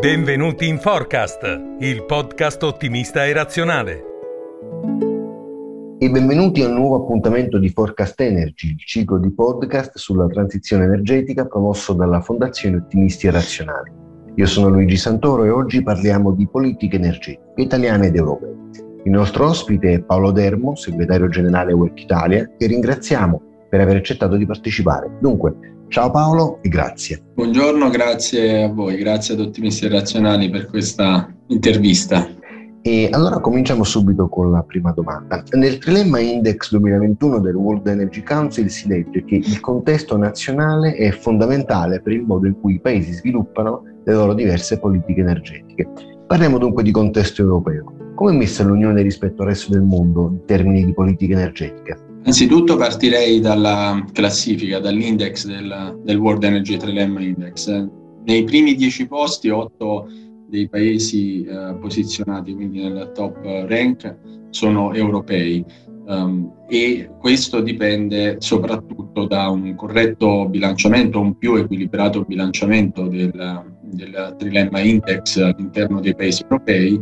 Benvenuti in Forecast, il podcast ottimista e razionale. E benvenuti a un nuovo appuntamento di Forecast Energy, il ciclo di podcast sulla transizione energetica promosso dalla Fondazione Ottimisti e Razionali. Io sono Luigi Santoro e oggi parliamo di politiche energetiche italiane ed europee. Il nostro ospite è Paolo Dermo, segretario generale Work Italia, che ringraziamo per aver accettato di partecipare. Dunque, Ciao Paolo e grazie. Buongiorno, grazie a voi, grazie ad Ottimisti Razionali per questa intervista. E allora cominciamo subito con la prima domanda. Nel Trilemma Index 2021 del World Energy Council si legge che il contesto nazionale è fondamentale per il modo in cui i paesi sviluppano le loro diverse politiche energetiche. Parliamo dunque di contesto europeo. Come è messa l'Unione rispetto al resto del mondo in termini di politiche energetiche? Innanzitutto partirei dalla classifica, dall'index del, del World Energy Trilemma Index. Nei primi dieci posti, otto dei paesi eh, posizionati quindi nel top rank sono europei um, e questo dipende soprattutto da un corretto bilanciamento, un più equilibrato bilanciamento del, del Trilemma Index all'interno dei paesi europei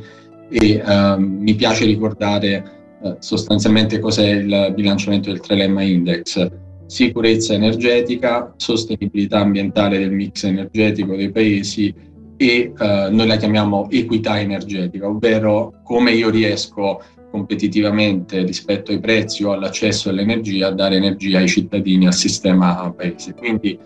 e um, mi piace ricordare eh, sostanzialmente cos'è il bilanciamento del Trilemma Index? Sicurezza energetica, sostenibilità ambientale del mix energetico dei paesi e eh, noi la chiamiamo equità energetica, ovvero come io riesco competitivamente rispetto ai prezzi o all'accesso all'energia a dare energia ai cittadini, al sistema paese. Quindi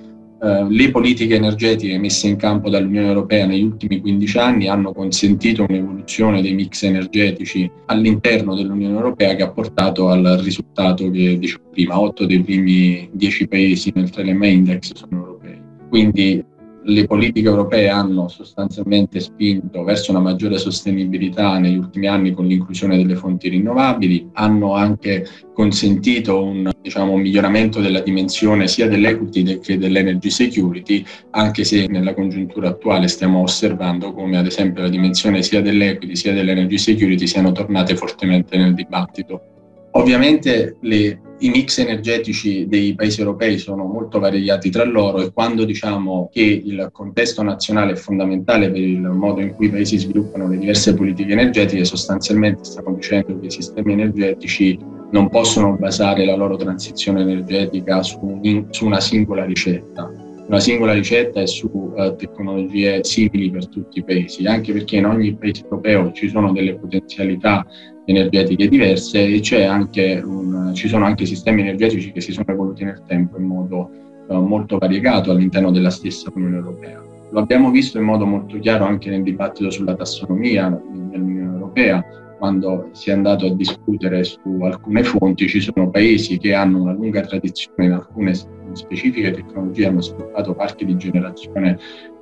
eh, le politiche energetiche messe in campo dall'Unione Europea negli ultimi 15 anni hanno consentito un'evoluzione dei mix energetici all'interno dell'Unione Europea che ha portato al risultato che dicevo prima, 8 dei primi 10 paesi nel Telema Index sono europei. Quindi le politiche europee hanno sostanzialmente spinto verso una maggiore sostenibilità negli ultimi anni con l'inclusione delle fonti rinnovabili, hanno anche consentito un diciamo, miglioramento della dimensione sia dell'equity che dell'energy security, anche se nella congiuntura attuale stiamo osservando come ad esempio la dimensione sia dell'equity sia dell'energy security siano tornate fortemente nel dibattito. Ovviamente le, i mix energetici dei paesi europei sono molto variati tra loro e quando diciamo che il contesto nazionale è fondamentale per il modo in cui i paesi sviluppano le diverse politiche energetiche, sostanzialmente stiamo dicendo che i sistemi energetici non possono basare la loro transizione energetica su, in, su una singola ricetta. Una singola ricetta è su uh, tecnologie simili per tutti i paesi, anche perché in ogni paese europeo ci sono delle potenzialità energetiche diverse e un, ci sono anche sistemi energetici che si sono evoluti nel tempo in modo uh, molto variegato all'interno della stessa Unione Europea. Lo abbiamo visto in modo molto chiaro anche nel dibattito sulla tassonomia nell'Unione Europea, quando si è andato a discutere su alcune fonti, ci sono paesi che hanno una lunga tradizione in alcune specifiche tecnologie, hanno sviluppato parchi di generazione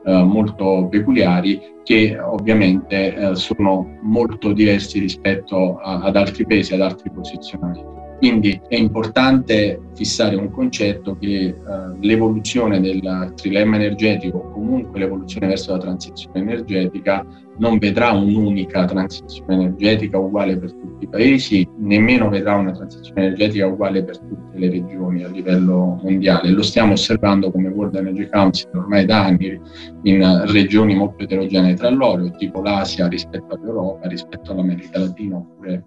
eh, molto peculiari che ovviamente eh, sono molto diversi rispetto a, ad altri paesi, ad altri posizionamenti. Quindi è importante fissare un concetto che eh, l'evoluzione del trilemma energetico o comunque l'evoluzione verso la transizione energetica non vedrà un'unica transizione energetica uguale per tutti i paesi, nemmeno vedrà una transizione energetica uguale per tutte le regioni a livello mondiale. Lo stiamo osservando come World Energy Council ormai da anni in regioni molto eterogenee tra loro, tipo l'Asia rispetto all'Europa, rispetto all'America Latina oppure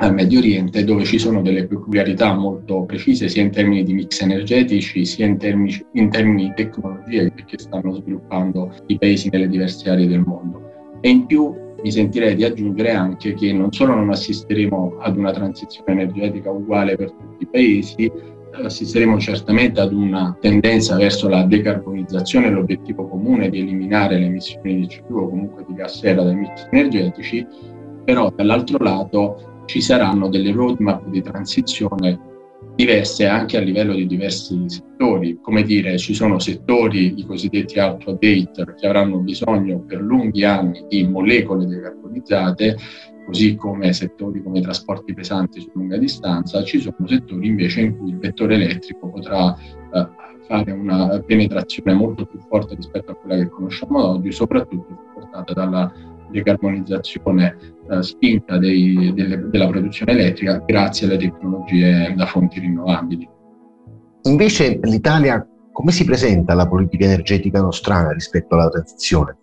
al Medio Oriente, dove ci sono delle peculiarità molto precise sia in termini di mix energetici sia in termini, in termini di tecnologie che stanno sviluppando i paesi nelle diverse aree del mondo. E in più mi sentirei di aggiungere anche che non solo non assisteremo ad una transizione energetica uguale per tutti i paesi, assisteremo certamente ad una tendenza verso la decarbonizzazione, l'obiettivo comune di eliminare le emissioni di CO2 o comunque di gas sera dai mix energetici, però dall'altro lato ci saranno delle roadmap di transizione diverse anche a livello di diversi settori. Come dire, ci sono settori, i cosiddetti out of date, che avranno bisogno per lunghi anni di molecole decarbonizzate, così come settori come i trasporti pesanti su lunga distanza, ci sono settori invece in cui il vettore elettrico potrà eh, fare una penetrazione molto più forte rispetto a quella che conosciamo oggi, soprattutto supportata dalla decarbonizzazione eh, spinta dei, delle, della produzione elettrica grazie alle tecnologie da fonti rinnovabili. Invece l'Italia come si presenta la politica energetica nostrana rispetto alla transizione?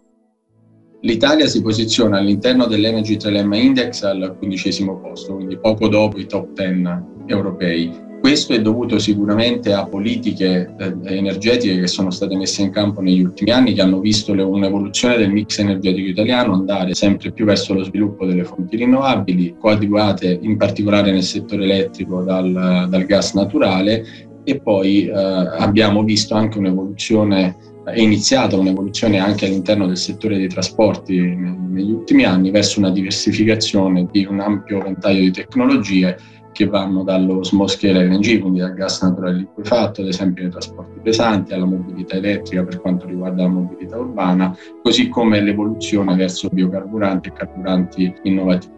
L'Italia si posiziona all'interno dell'Energy Trilemma Index al quindicesimo posto, quindi poco dopo i top 10 europei. Questo è dovuto sicuramente a politiche eh, energetiche che sono state messe in campo negli ultimi anni, che hanno visto un'evoluzione del mix energetico italiano andare sempre più verso lo sviluppo delle fonti rinnovabili, coadiuvate in particolare nel settore elettrico dal, dal gas naturale e poi eh, abbiamo visto anche un'evoluzione è iniziata un'evoluzione anche all'interno del settore dei trasporti negli ultimi anni verso una diversificazione di un ampio ventaglio di tecnologie che vanno dallo scale LNG, quindi dal gas naturale liquefatto, ad esempio nei trasporti pesanti, alla mobilità elettrica per quanto riguarda la mobilità urbana, così come l'evoluzione verso biocarburanti e carburanti innovativi.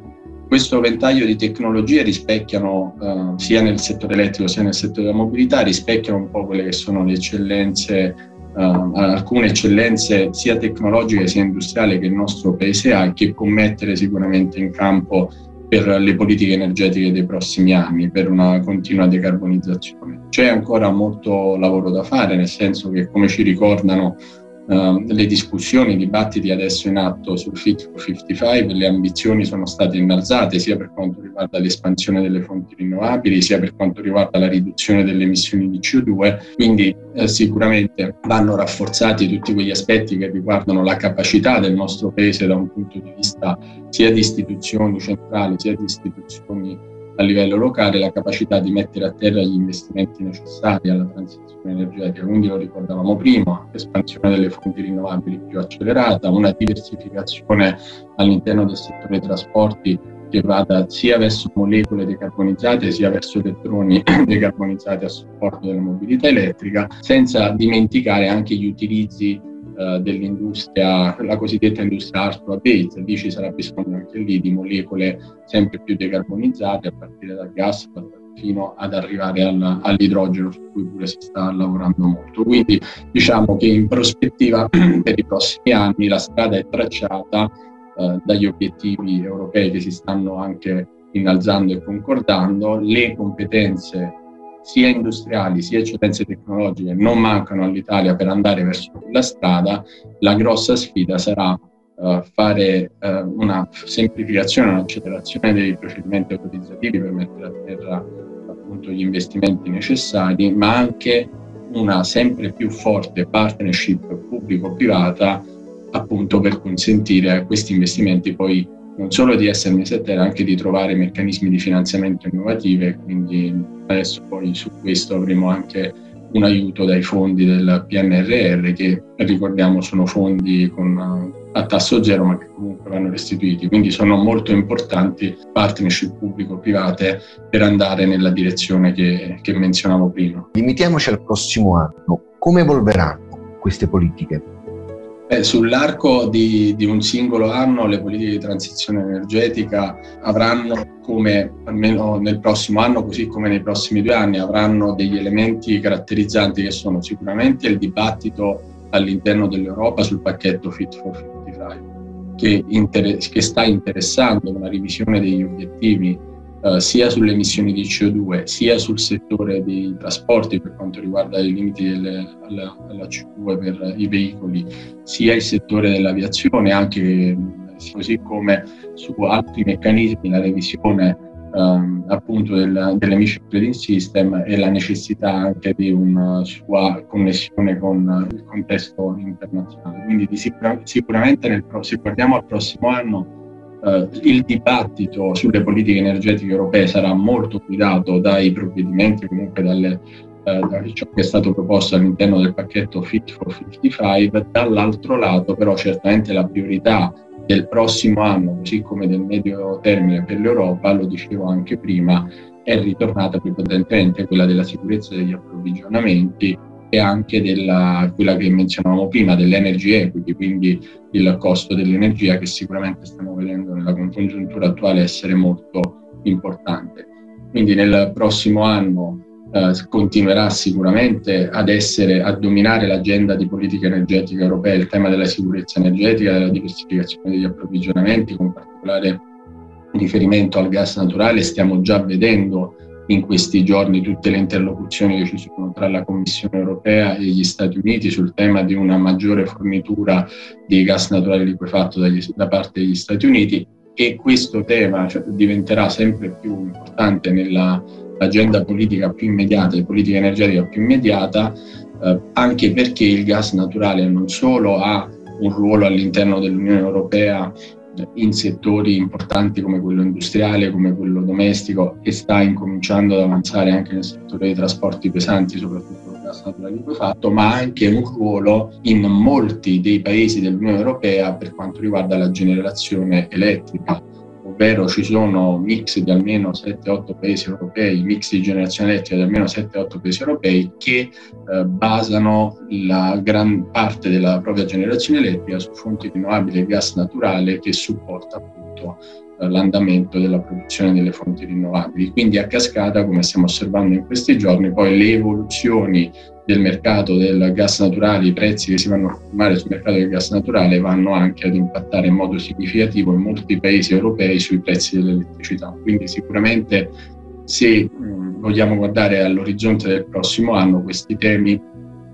Questo ventaglio di tecnologie rispecchiano eh, sia nel settore elettrico sia nel settore della mobilità, rispecchiano un po' quelle che sono le eccellenze uh, alcune eccellenze sia tecnologiche sia industriali che il nostro paese ha e che può mettere sicuramente in campo per le politiche energetiche dei prossimi anni, per una continua decarbonizzazione. C'è ancora molto lavoro da fare, nel senso che, come ci ricordano uh, le discussioni, i dibattiti adesso in atto sul Fit for 55, le ambizioni sono state innalzate sia per quanto riguarda l'espansione delle fonti rinnovabili, sia per quanto riguarda la riduzione delle emissioni di CO2, quindi eh, sicuramente vanno rafforzati tutti quegli aspetti che riguardano la capacità del nostro Paese da un punto di vista sia di istituzioni centrali, sia di istituzioni a livello locale la capacità di mettere a terra gli investimenti necessari alla transizione energetica. Quindi lo ricordavamo prima, l'espansione delle fonti rinnovabili più accelerata, una diversificazione all'interno del settore dei trasporti che vada sia verso molecole decarbonizzate sia verso elettroni decarbonizzati a supporto della mobilità elettrica, senza dimenticare anche gli utilizzi eh, dell'industria, la cosiddetta industria hard to abate, lì ci sarà bisogno anche lì di molecole sempre più decarbonizzate a partire dal gas fino ad arrivare al, all'idrogeno su cui pure si sta lavorando molto. Quindi diciamo che in prospettiva per i prossimi anni la strada è tracciata eh, dagli obiettivi europei che si stanno anche innalzando e concordando, le competenze sia industriali sia eccellenze tecnologiche non mancano all'Italia per andare verso quella strada, la grossa sfida sarà uh, fare uh, una semplificazione, un'accelerazione dei procedimenti autorizzativi per mettere a terra appunto gli investimenti necessari, ma anche una sempre più forte partnership pubblico-privata appunto per consentire a questi investimenti poi non solo di essere messi a terra, anche di trovare meccanismi di finanziamento innovativi. Quindi adesso poi su questo avremo anche un aiuto dai fondi del PNRR che ricordiamo sono fondi con, a tasso zero ma che comunque vanno restituiti, quindi sono molto importanti partnership pubblico-private per andare nella direzione che, che menzionavo prima. Limitiamoci al prossimo anno, come evolveranno queste politiche? Eh, sull'arco di, di, un singolo anno le politiche di transizione energetica avranno come, almeno nel prossimo anno, così come nei prossimi due anni, avranno degli elementi caratterizzanti che sono sicuramente il dibattito all'interno dell'Europa sul pacchetto Fit for 55, che, inter- che sta interessando una revisione degli obiettivi eh, sia sulle emissioni di CO2 sia sul settore dei trasporti per quanto riguarda i limiti delle, alla, alla CO2 per i veicoli, sia il settore dell'aviazione, anche così come su altri meccanismi la revisione um, appunto del, dell'emission trading system e la necessità anche di una sua connessione con il contesto internazionale. Quindi sicura, sicuramente nel, se guardiamo al prossimo anno eh, il dibattito sulle politiche energetiche europee sarà molto guidato dai provvedimenti, comunque dalle, eh, da ciò che è stato proposto all'interno del pacchetto Fit for 55. Dall'altro lato, però, certamente la priorità del prossimo anno, così come del medio termine per l'Europa, lo dicevo anche prima, è ritornata più potentemente quella della sicurezza degli approvvigionamenti e anche della, quella che menzionavamo prima, dell'energy equity, quindi il costo dell'energia che sicuramente stiamo vedendo nella congiuntura attuale essere molto importante. Quindi nel prossimo anno eh, continuerà sicuramente ad essere, a dominare l'agenda di politica energetica europea il tema della sicurezza energetica, della diversificazione degli approvvigionamenti, con particolare riferimento al gas naturale. Stiamo già vedendo in questi giorni tutte le interlocuzioni che ci sono tra la Commissione europea e gli Stati Uniti sul tema di una maggiore fornitura di gas naturale liquefatto dagli, da parte degli Stati Uniti e questo tema cioè, diventerà sempre più importante nell'agenda politica più immediata e politica energetica più immediata, eh, anche perché il gas naturale non solo ha un ruolo all'interno dell'Unione Europea in settori importanti come quello industriale, come quello domestico e sta incominciando ad avanzare anche nel settore dei trasporti pesanti, soprattutto il gas naturale liquefatto, ma ha anche un ruolo in molti dei paesi dell'Unione Europea per quanto riguarda la generazione elettrica ovvero ci sono mix di almeno 7-8 paesi europei, mix di generazione elettrica di almeno 7-8 paesi europei che eh, basano la gran parte della propria generazione elettrica su fonti rinnovabili e gas naturale che supporta appunto eh, l'andamento della produzione delle fonti rinnovabili. Quindi a cascata, come stiamo osservando in questi giorni, poi le evoluzioni del mercato del gas naturale, i prezzi che si vanno a formare sul mercato del gas naturale vanno anche ad impattare in modo significativo in molti paesi europei sui prezzi dell'elettricità. Quindi sicuramente se vogliamo guardare all'orizzonte del prossimo anno questi temi,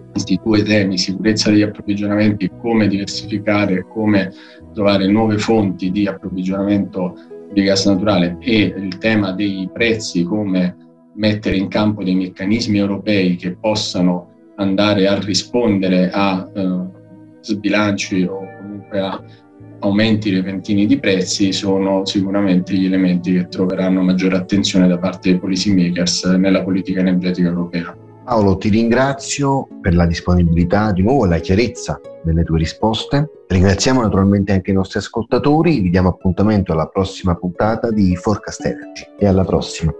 questi due temi, sicurezza degli approvvigionamenti, come diversificare, come trovare nuove fonti di approvvigionamento di gas naturale e il tema dei prezzi come mettere in campo dei meccanismi europei che possano andare a rispondere a eh, sbilanci o comunque a aumenti repentini di prezzi sono sicuramente gli elementi che troveranno maggiore attenzione da parte dei policy makers nella politica energetica europea. Paolo, ti ringrazio per la disponibilità di nuovo la chiarezza delle tue risposte. Ringraziamo naturalmente anche i nostri ascoltatori, vi diamo appuntamento alla prossima puntata di Forecast Energy e alla prossima.